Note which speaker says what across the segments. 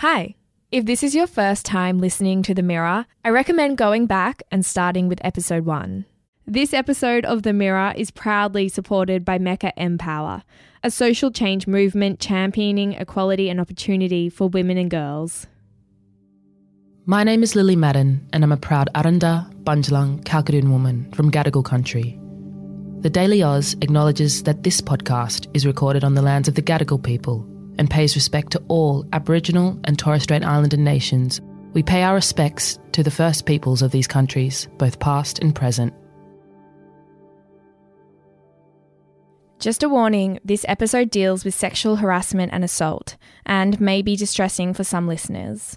Speaker 1: Hi. If this is your first time listening to The Mirror, I recommend going back and starting with episode 1. This episode of The Mirror is proudly supported by Mecca Empower, a social change movement championing equality and opportunity for women and girls.
Speaker 2: My name is Lily Madden, and I'm a proud Aranda, Bundjalung, Kalkadoon woman from Gadigal country. The Daily Aus acknowledges that this podcast is recorded on the lands of the Gadigal people and pays respect to all Aboriginal and Torres Strait Islander nations. We pay our respects to the first peoples of these countries, both past and present.
Speaker 1: Just a warning this episode deals with sexual harassment and assault, and may be distressing for some listeners.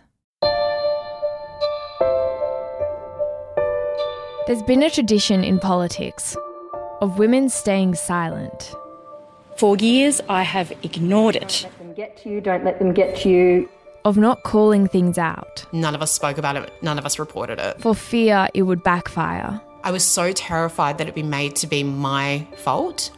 Speaker 1: There's been a tradition in politics of women staying silent.
Speaker 3: For years, I have ignored it.
Speaker 4: Let them get to you, don't let them get to you.
Speaker 1: Of not calling things out,
Speaker 5: None of us spoke about it, none of us reported it.
Speaker 1: for fear it would backfire.
Speaker 5: I was so terrified that it'd be made to be my fault.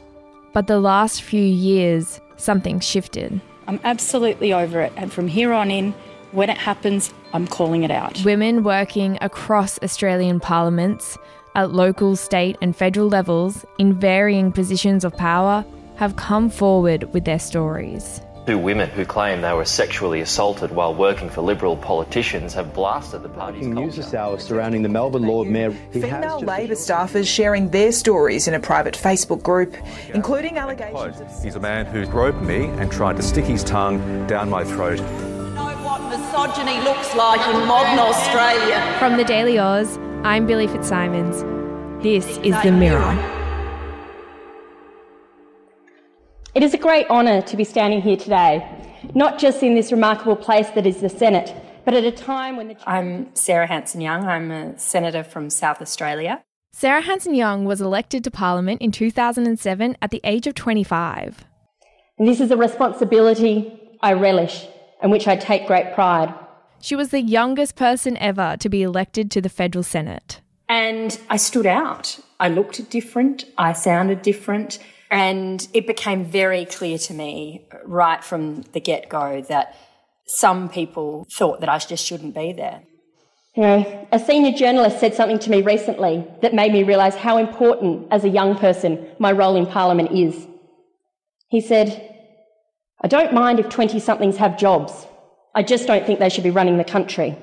Speaker 1: But the last few years, something shifted.
Speaker 3: I'm absolutely over it. And from here on in, when it happens, I'm calling it out.
Speaker 1: Women working across Australian parliaments, at local, state, and federal levels, in varying positions of power, have come forward with their stories.
Speaker 6: Two women who claim they were sexually assaulted while working for Liberal politicians have blasted the party's
Speaker 7: Breaking news
Speaker 6: culture.
Speaker 7: this hour surrounding the Melbourne Lord Mayor. He has
Speaker 8: Female Labor staffers sharing their stories in a private Facebook group, oh including allegations of
Speaker 9: He's a man who groped me and tried to stick his tongue down my throat.
Speaker 10: know what misogyny looks like in modern Australia.
Speaker 1: From the Daily Aus, I'm Billi FitzSimons. This is The Mirror.
Speaker 11: It is a great honour to be standing here today, not just in this remarkable place that is the Senate, but at a time when the.
Speaker 12: I'm Sarah Hanson Young. I'm a senator from South Australia.
Speaker 1: Sarah Hanson Young was elected to Parliament in 2007 at the age of 25.
Speaker 11: And this is a responsibility I relish and which I take great pride.
Speaker 1: She was the youngest person ever to be elected to the federal Senate.
Speaker 12: And I stood out. I looked different. I sounded different. And it became very clear to me right from the get go that some people thought that I just shouldn't be there.
Speaker 11: You know, a senior journalist said something to me recently that made me realise how important, as a young person, my role in Parliament is. He said, I don't mind if 20 somethings have jobs. I just don't think they should be running the country.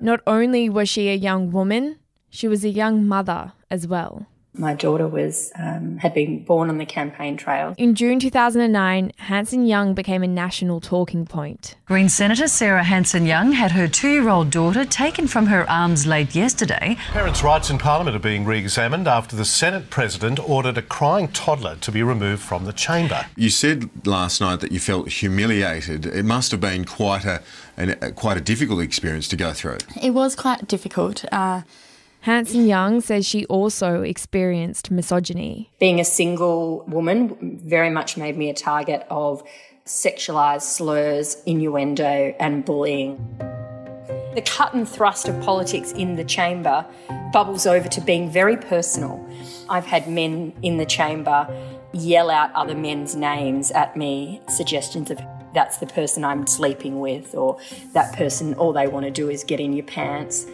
Speaker 1: Not only was she a young woman, she was a young mother as well.
Speaker 12: My daughter was um, had been born on the campaign trail.
Speaker 1: In June 2009, Hanson Young became a national talking point.
Speaker 13: Green Senator Sarah Hanson Young had her two year old daughter taken from her arms late yesterday.
Speaker 14: Parents' rights in Parliament are being re examined after the Senate President ordered a crying toddler to be removed from the chamber.
Speaker 15: You said last night that you felt humiliated. It must have been quite a, an, a quite a difficult experience to go through.
Speaker 16: It was quite difficult. Uh,
Speaker 1: Hanson Young says she also experienced misogyny.
Speaker 12: Being a single woman very much made me a target of sexualised slurs, innuendo, and bullying. The cut and thrust of politics in the chamber bubbles over to being very personal. I've had men in the chamber yell out other men's names at me, suggestions of that's the person I'm sleeping with, or that person, all they want to do is get in your pants,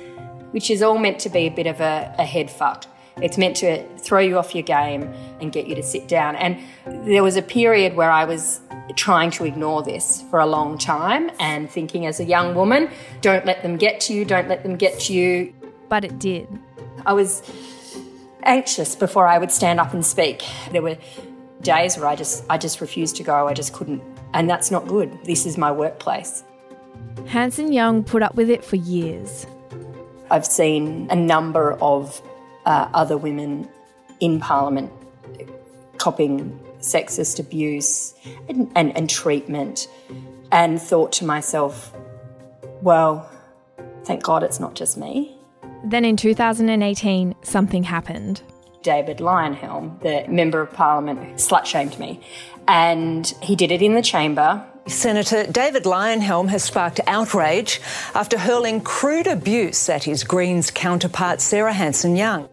Speaker 12: which is all meant to be a bit of a, a head fuck. It's meant to throw you off your game and get you to sit down. And there was a period where I was trying to ignore this for a long time and thinking as a young woman, don't let them get to you, don't let them get to you.
Speaker 1: But it did.
Speaker 12: I was anxious before I would stand up and speak. There were days where I just I just refused to go. I just couldn't. And that's not good. This is my workplace.
Speaker 1: Hanson Young put up with it for years.
Speaker 12: I've seen a number of uh, other women in Parliament copping sexist abuse and, and, and treatment, and thought to myself, well, thank God it's not just me.
Speaker 1: Then in 2018, something happened.
Speaker 12: David Leyonhjelm, the Member of Parliament, slut shamed me. And he did it in the chamber.
Speaker 17: Senator David Leyonhjelm has sparked outrage after hurling crude abuse at his Greens counterpart Sarah Hanson Young.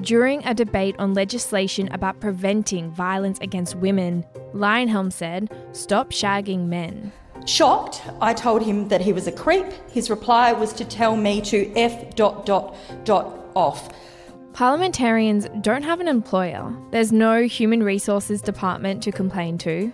Speaker 1: During a debate on legislation about preventing violence against women, Leyonhjelm said, Stop shagging men.
Speaker 3: Shocked, I told him that he was a creep. His reply was to tell me to F dot dot dot off.
Speaker 1: Parliamentarians don't have an employer. There's no human resources department to complain to.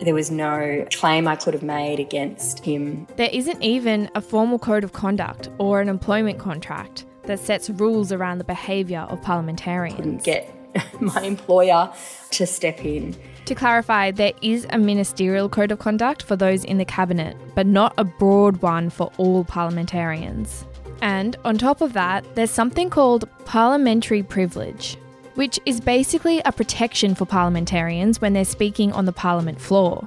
Speaker 12: There was no claim I could have made against him.
Speaker 1: There isn't even a formal code of conduct or an employment contract that sets rules around the behaviour of parliamentarians.
Speaker 12: Couldn't get my employer to step in.
Speaker 1: To clarify, there is a ministerial code of conduct for those in the cabinet, but not a broad one for all parliamentarians. And on top of that, there's something called parliamentary privilege, which is basically a protection for parliamentarians when they're speaking on the parliament floor.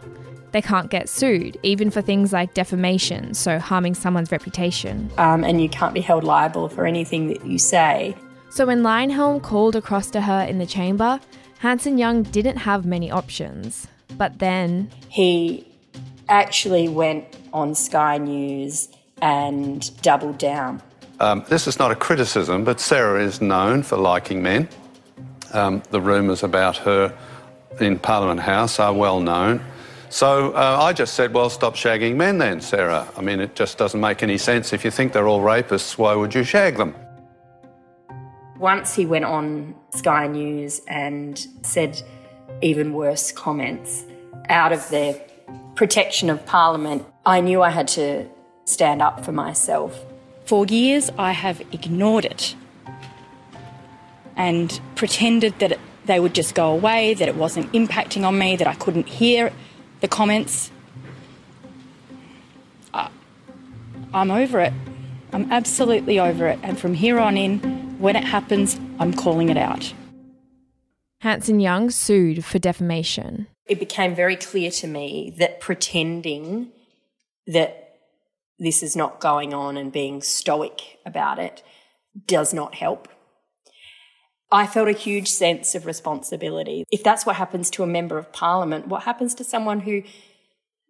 Speaker 1: They can't get sued, even for things like defamation, so harming someone's reputation.
Speaker 12: Um, and you can't be held liable for anything that you say.
Speaker 1: So when Leyonhjelm called across to her in the chamber, Hanson Young didn't have many options. But then.
Speaker 12: He actually went on Sky News and doubled down.
Speaker 18: Um, this is not a criticism, but Sarah is known for liking men. Um, the rumours about her in Parliament House are well known. So uh, I just said, well, stop shagging men then, Sarah. I mean, it just doesn't make any sense. If you think they're all rapists, why would you shag them?
Speaker 12: Once he went on Sky News and said even worse comments out of the protection of Parliament, I knew I had to stand up for myself. For years, I have ignored it and pretended that they would just go away, that it wasn't impacting on me, that I couldn't hear the comments. I, I'm over it. I'm absolutely over it. And from here on in, when it happens, I'm calling it out.
Speaker 1: Hanson Young sued for defamation.
Speaker 12: It became very clear to me that pretending that this is not going on and being stoic about it does not help. I felt a huge sense of responsibility. If that's what happens to a member of parliament, what happens to someone who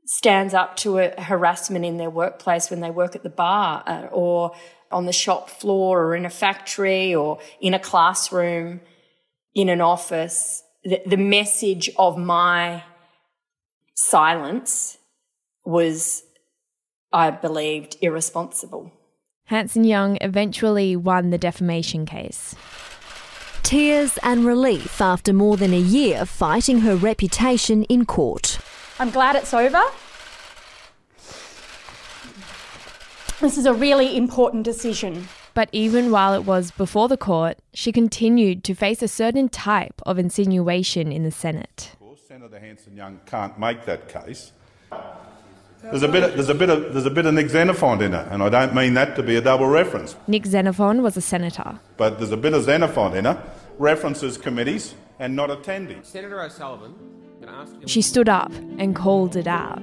Speaker 12: stands up to a harassment in their workplace when they work at the bar uh, or on the shop floor or in a factory or in a classroom, in an office? The, the message of my silence was I believed irresponsible.
Speaker 1: Hanson Young eventually won the defamation case.
Speaker 19: Tears and relief after more than a year fighting her reputation in court.
Speaker 3: I'm glad it's over. This is a really important decision.
Speaker 1: But even while it was before the court, she continued to face a certain type of insinuation in the Senate.
Speaker 20: Of course, Senator Hanson Young can't make that case there's a bit of, there's a bit of, there's a bit of Nick Xenophon in it, and I don't mean that to be a double reference.
Speaker 1: Nick Xenophon was a senator.
Speaker 20: But there's a bit of Xenophon in it, references committees and not attending.
Speaker 21: Senator O'Sullivan,
Speaker 1: she stood up and called it out.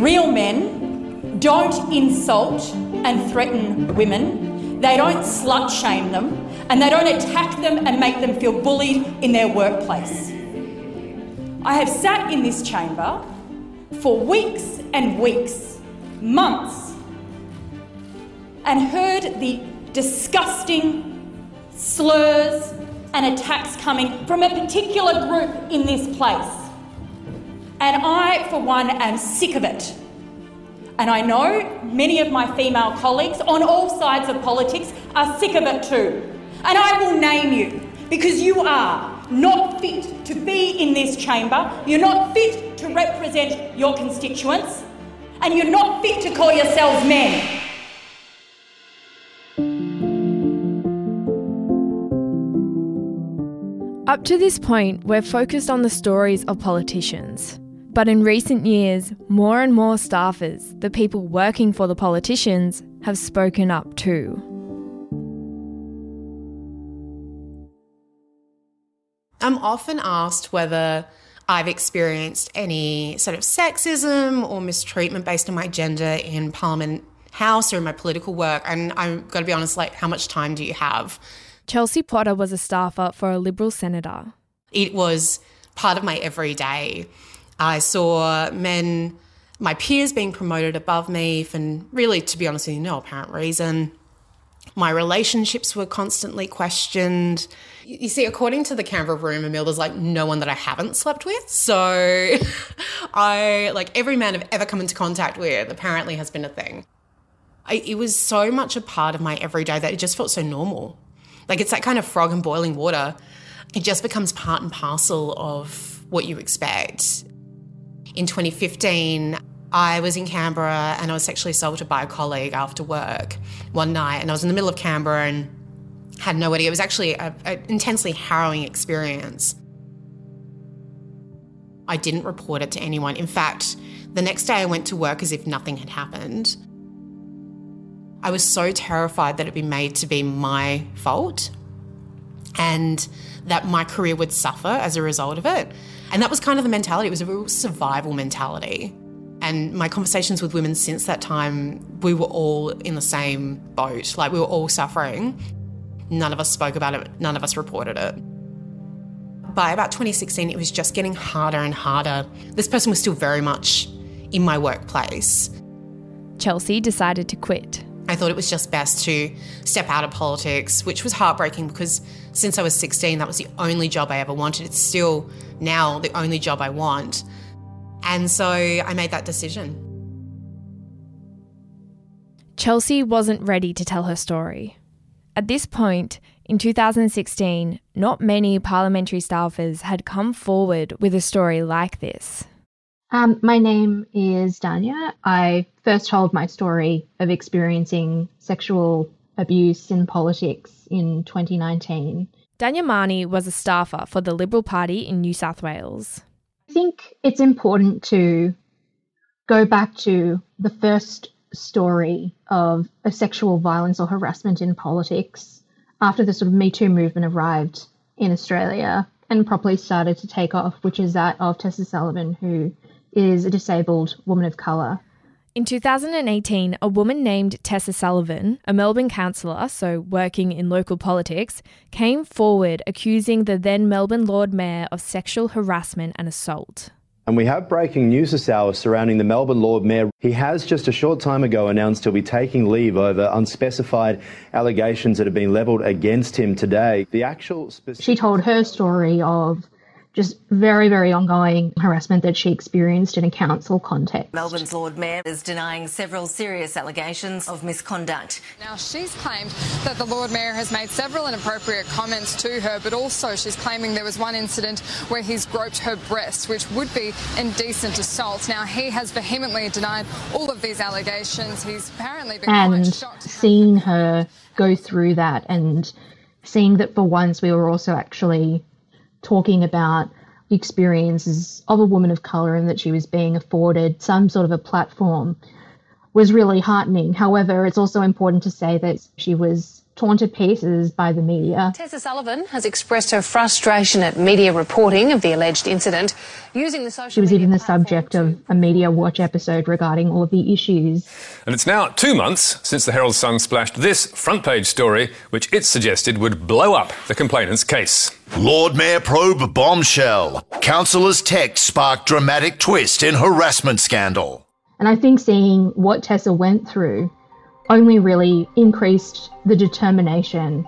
Speaker 3: Real men don't insult and threaten women. They don't slut shame them, and they don't attack them and make them feel bullied in their workplace. I have sat in this chamber for weeks and weeks, months, and heard the disgusting slurs and attacks coming from a particular group in this place. And I, for one, am sick of it. And I know many of my female colleagues on all sides of politics are sick of it too. And I will name you because you are not fit to be in this chamber, you're not fit to represent your constituents, and you're not fit to call yourselves men.
Speaker 1: Up to this point, we're focused on the stories of politicians. But in recent years, more and more staffers, the people working for the politicians, have spoken up too.
Speaker 5: I'm often asked whether I've experienced any sort of sexism or mistreatment based on my gender in Parliament House or in my political work. And I've got to be honest, like, how much time do you have?
Speaker 1: Chelsea Potter was a staffer for a Liberal senator.
Speaker 5: It was part of my everyday. I saw men, my peers being promoted above me for really, to be honest with you, no apparent reason. My relationships were constantly questioned. You see, according to the Canberra rumour mill, there's like no one that I haven't slept with. So I, like, every man I've ever come into contact with apparently has been a thing. I, it was so much a part of my everyday that it just felt so normal. Like, it's that kind of frog in boiling water. It just becomes part and parcel of what you expect. In 2015, I was in Canberra and I was sexually assaulted by a colleague after work one night, and I was in the middle of Canberra and had no idea. It was actually an intensely harrowing experience. I didn't report it to anyone. In fact, the next day I went to work as if nothing had happened. I was so terrified that it'd be made to be my fault and that my career would suffer as a result of it. And that was kind of the mentality. It was a real survival mentality. And my conversations with women since that time, we were all in the same boat. Like we were all suffering. None of us spoke about it, none of us reported it. By about 2016, it was just getting harder and harder. This person was still very much in my workplace.
Speaker 1: Chelsea decided to quit.
Speaker 5: I thought it was just best to step out of politics, which was heartbreaking because since I was 16, that was the only job I ever wanted. It's still now the only job I want. And so I made that decision.
Speaker 1: Chelsea wasn't ready to tell her story. At this point, in 2016, not many parliamentary staffers had come forward with a story like this.
Speaker 21: Um, my name is Dhanya. I first told my story of experiencing sexual abuse in politics in 2019.
Speaker 1: Dhanya Mani was a staffer for the Liberal Party in New South Wales.
Speaker 21: I think it's important to go back to the first story of a sexual violence or harassment in politics after the sort of Me Too movement arrived in Australia and properly started to take off, which is that of Tessa Sullivan, who is a disabled woman of colour.
Speaker 1: In 2018, a woman named Tessa Sullivan, a Melbourne councillor, so working in local politics, came forward accusing the then Melbourne Lord Mayor of sexual harassment and assault.
Speaker 7: And we have breaking news this hour surrounding the Melbourne Lord Mayor. He has just a short time ago announced he'll be taking leave over unspecified allegations that have been levelled against him today. The actual.
Speaker 21: Specific- she told her story of just very, very ongoing harassment that she experienced in a council context.
Speaker 22: Melbourne's Lord Mayor is denying several serious allegations of misconduct.
Speaker 23: Now, she's claimed that the Lord Mayor has made several inappropriate comments to her, but also she's claiming there was one incident where he's groped her breast, which would be indecent assault. Now, he has vehemently denied all of these allegations. He's apparently been
Speaker 21: and
Speaker 23: quite shocked.
Speaker 21: seeing her go through that and seeing that for once we were also actually talking about experiences of a woman of colour and that she was being afforded some sort of a platform was really heartening. However, it's also important to say that she was torn to pieces by the media.
Speaker 22: Tessa Sullivan has expressed her frustration at media reporting of the alleged incident, using the social
Speaker 21: She was even the subject of a Media Watch episode regarding all of the issues.
Speaker 24: And it's now two months since the Herald Sun splashed this front page story, which it suggested would blow up the complainant's case.
Speaker 25: Lord Mayor probe bombshell. Councillor's text sparked dramatic twist in harassment scandal.
Speaker 21: And I think seeing what Tessa went through only really increased the determination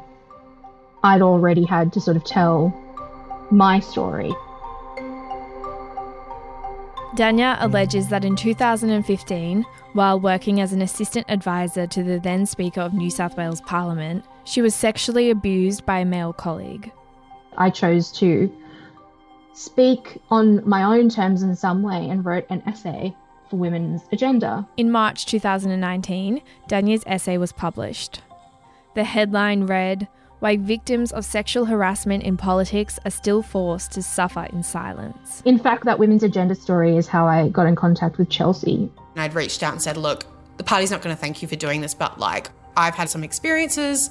Speaker 21: I'd already had to sort of tell my story.
Speaker 1: Dhanya alleges that in 2015, while working as an assistant advisor to the then Speaker of New South Wales Parliament, she was sexually abused by a male colleague.
Speaker 21: I chose to speak on my own terms in some way and wrote an essay for Women's Agenda.
Speaker 1: In March 2019, Dhanya's essay was published. The headline read, Why Victims of Sexual Harassment in Politics Are Still Forced to Suffer in Silence.
Speaker 21: In fact, that Women's Agenda story is how I got in contact with Chelsea.
Speaker 5: And I'd reached out and said, Look, the party's not going to thank you for doing this, but like, I've had some experiences.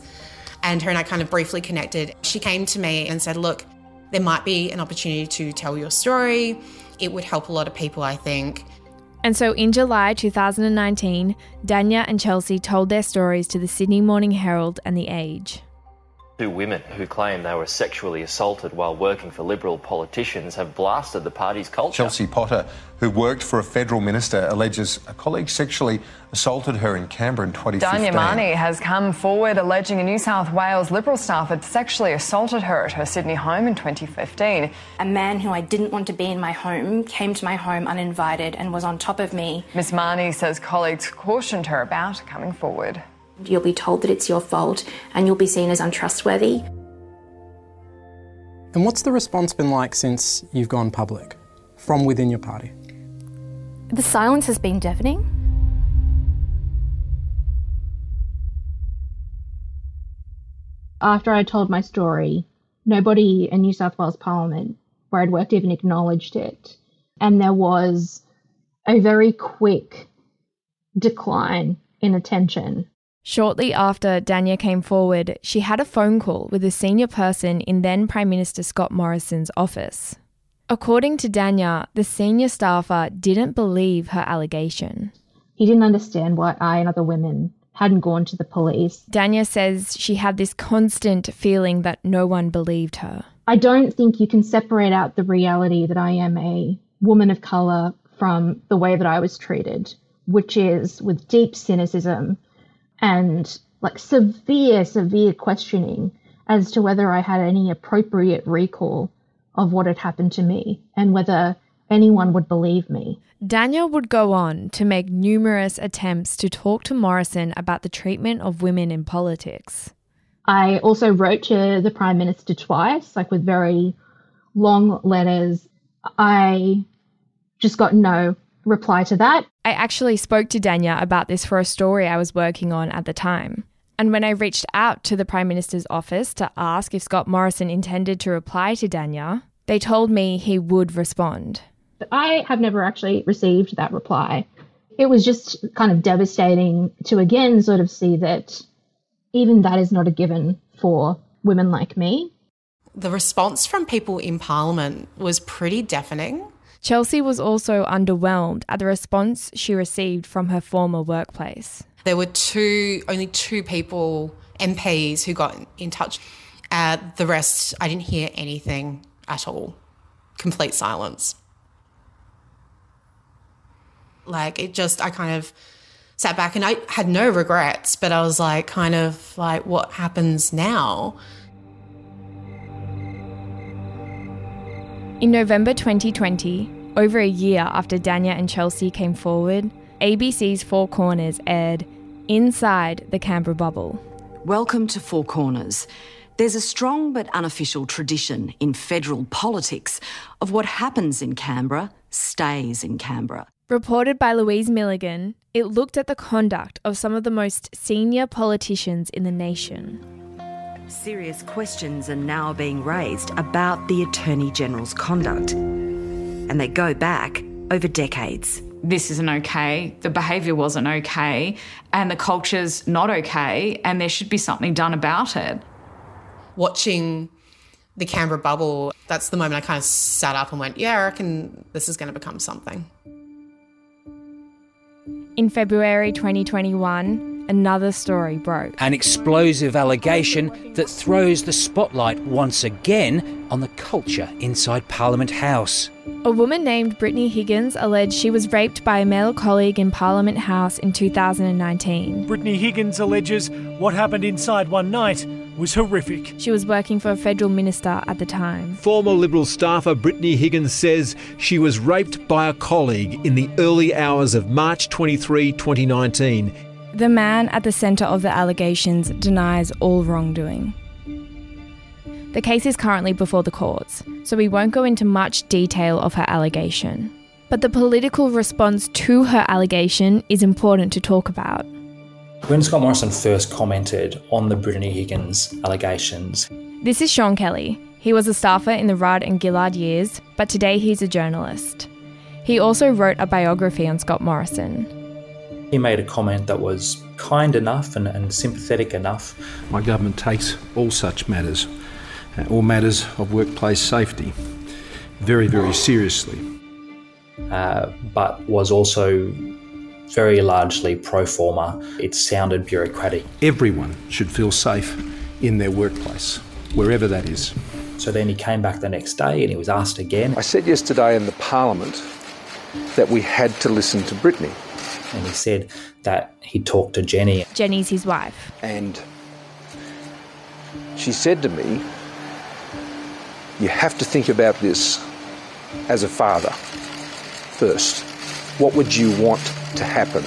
Speaker 5: And her and I kind of briefly connected. She came to me and said, Look, there might be an opportunity to tell your story. It would help a lot of people, I think.
Speaker 1: And so in July 2019, Dhanya and Chelsea told their stories to the Sydney Morning Herald and The Age.
Speaker 26: Two women who claim they were sexually assaulted while working for Liberal politicians have blasted the party's culture.
Speaker 15: Chelsea Potter, who worked for a federal minister, alleges a colleague sexually assaulted her in Canberra in 2015.
Speaker 27: Dhanya Mani has come forward alleging a New South Wales Liberal staff had sexually assaulted her at her Sydney home in 2015.
Speaker 28: A man who I didn't want to be in my home came to my home uninvited and was on top of me.
Speaker 27: Miss Mani says colleagues cautioned her about coming forward.
Speaker 28: You'll be told that it's your fault and you'll be seen as untrustworthy.
Speaker 29: And what's the response been like since you've gone public from within your party?
Speaker 28: The silence has been deafening.
Speaker 21: After I told my story, nobody in New South Wales Parliament where I'd worked even acknowledged it. And there was a very quick decline in attention.
Speaker 1: Shortly after Dhanya came forward, she had a phone call with a senior person in then Prime Minister Scott Morrison's office. According to Dhanya, the senior staffer didn't believe her allegation.
Speaker 21: He didn't understand why I and other women hadn't gone to the police.
Speaker 1: Dhanya says she had this constant feeling that no one believed her.
Speaker 21: I don't think you can separate out the reality that I am a woman of colour from the way that I was treated, which is with deep cynicism and like severe, severe questioning as to whether I had any appropriate recall of what had happened to me and whether anyone would believe me.
Speaker 1: Dhanya would go on to make numerous attempts to talk to Morrison about the treatment of women in politics.
Speaker 21: I also wrote to the Prime Minister twice, like with very long letters. I just got no reply to that.
Speaker 1: I actually spoke to Dhanya about this for a story I was working on at the time. And when I reached out to the Prime Minister's office to ask if Scott Morrison intended to reply to Dhanya, they told me he would respond.
Speaker 21: But I have never actually received that reply. It was just kind of devastating to again sort of see that even that is not a given for women like me.
Speaker 5: The response from people in Parliament was pretty deafening.
Speaker 1: Chelsea was also underwhelmed at the response she received from her former workplace.
Speaker 5: There were two, only two people, MPs, who got in touch. Uh, the rest, I didn't hear anything at all. Complete silence. Like, it just, I kind of sat back and I had no regrets, but I was like, kind of like, what happens now?
Speaker 1: In November 2020, over a year after Dhanya and Chelsea came forward, ABC's Four Corners aired Inside the Canberra Bubble.
Speaker 30: Welcome to Four Corners. There's a strong but unofficial tradition in federal politics of what happens in Canberra stays in Canberra.
Speaker 1: Reported by Louise Milligan, it looked at the conduct of some of the most senior politicians in the nation.
Speaker 30: Serious questions are now being raised about the Attorney General's conduct, and they go back over decades.
Speaker 31: This isn't okay, the behaviour wasn't okay, and the culture's not okay, and there should be something done about it.
Speaker 5: Watching the Canberra bubble, that's the moment I kind of sat up and went, yeah, I reckon this is going to become something.
Speaker 1: In February 2021, another story broke.
Speaker 32: An explosive allegation that throws the spotlight once again on the culture inside Parliament House.
Speaker 1: A woman named Brittany Higgins alleged she was raped by a male colleague in Parliament House in 2019.
Speaker 33: Brittany Higgins alleges what happened inside one night was horrific.
Speaker 1: She was working for a federal minister at the time.
Speaker 34: Former Liberal staffer Brittany Higgins says she was raped by a colleague in the early hours of March 23, 2019.
Speaker 1: The man at the centre of the allegations denies all wrongdoing. The case is currently before the courts, so we won't go into much detail of her allegation. But the political response to her allegation is important to talk about.
Speaker 35: When Scott Morrison first commented on the Brittany Higgins allegations,
Speaker 1: This is Sean Kelly. He was a staffer in the Rudd and Gillard years, but today he's a journalist. He also wrote a biography on Scott Morrison.
Speaker 35: He made a comment that was kind enough and, and sympathetic enough.
Speaker 36: My government takes all such matters, uh, all matters of workplace safety, very, very seriously.
Speaker 35: uh, but was also very largely pro forma. It sounded bureaucratic.
Speaker 36: Everyone should feel safe in their workplace, wherever that is.
Speaker 35: So then he came back the next day and he was asked again.
Speaker 36: I said yesterday in the Parliament that we had to listen to Brittany.
Speaker 35: And he said that he talked to Jenny.
Speaker 1: Jenny's his wife.
Speaker 36: And she said to me, You have to think about this as a father first. What would you want to happen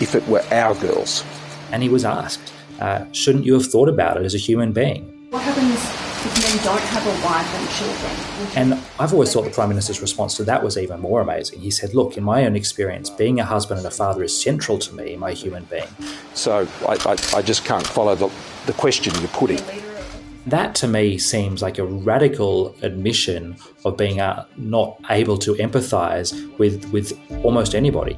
Speaker 36: if it were our girls?
Speaker 35: And he was asked, uh, Shouldn't you have thought about it as a human being?
Speaker 37: What happens if men don't have a wife and children?
Speaker 35: And I've always thought the Prime Minister's response to that was even more amazing. He said, Look, in my own experience, being a husband and a father is central to me, my human being.
Speaker 36: So I, I, I just can't follow the, the question you're putting.
Speaker 35: That to me seems like a radical admission of being uh, not able to empathise with, with almost anybody.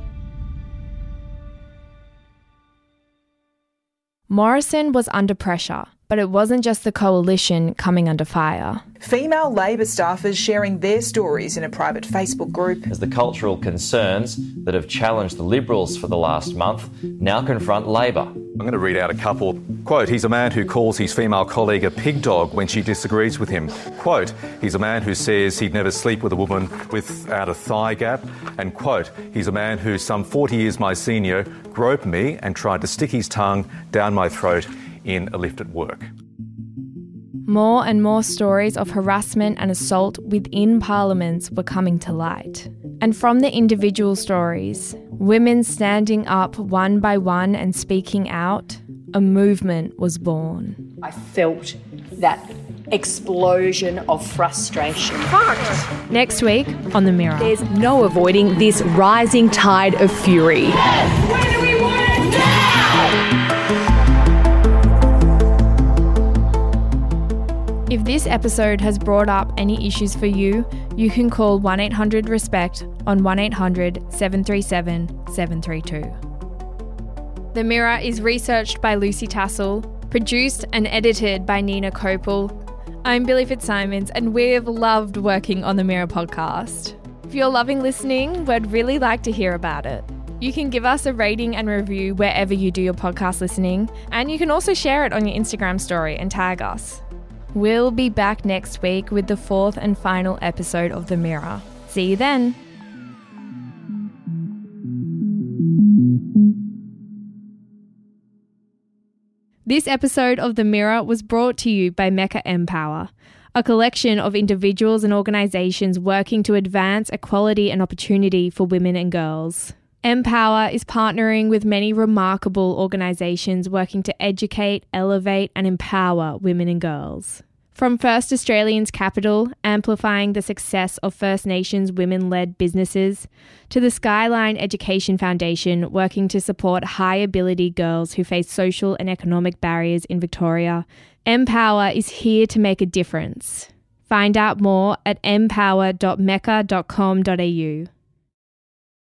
Speaker 1: Morrison was under pressure, but it wasn't just the coalition coming under fire.
Speaker 38: Female Labor staffers sharing their stories in a private Facebook group.
Speaker 26: As the cultural concerns that have challenged the Liberals for the last month now confront Labor.
Speaker 39: I'm going to read out a couple. Quote, he's a man who calls his female colleague a pig dog when she disagrees with him. Quote, he's a man who says he'd never sleep with a woman without a thigh gap. And quote, he's a man who, some 40 years my senior, groped me and tried to stick his tongue down my throat in a lift at work.
Speaker 1: More and more stories of harassment and assault within parliaments were coming to light. And from the individual stories, women standing up one by one and speaking out, a movement was born.
Speaker 40: I felt that explosion of frustration.
Speaker 1: Next week on The Mirror.
Speaker 40: There's no avoiding this rising tide of fury.
Speaker 37: When
Speaker 1: this episode has brought up any issues for you, you can call 1 800 RESPECT on 1 800 737 732. The Mirror is researched by Lucy Tassell, produced and edited by Ninah Kopel. I'm Billi FitzSimons, and we've loved working on the Mirror podcast. If you're loving listening, we'd really like to hear about it. You can give us a rating and review wherever you do your podcast listening, and you can also share it on your Instagram story and tag us. We'll be back next week with the fourth and final episode of The Mirror. See you then. This episode of The Mirror was brought to you by Mecca Empower, a collection of individuals and organisations working to advance equality and opportunity for women and girls. Empower is partnering with many remarkable organisations working to educate, elevate, and empower women and girls. From First Australians Capital, amplifying the success of First Nations women led businesses, to the Skyline Education Foundation, working to support high ability girls who face social and economic barriers in Victoria, Empower is here to make a difference. Find out more at empower.mecca.com.au.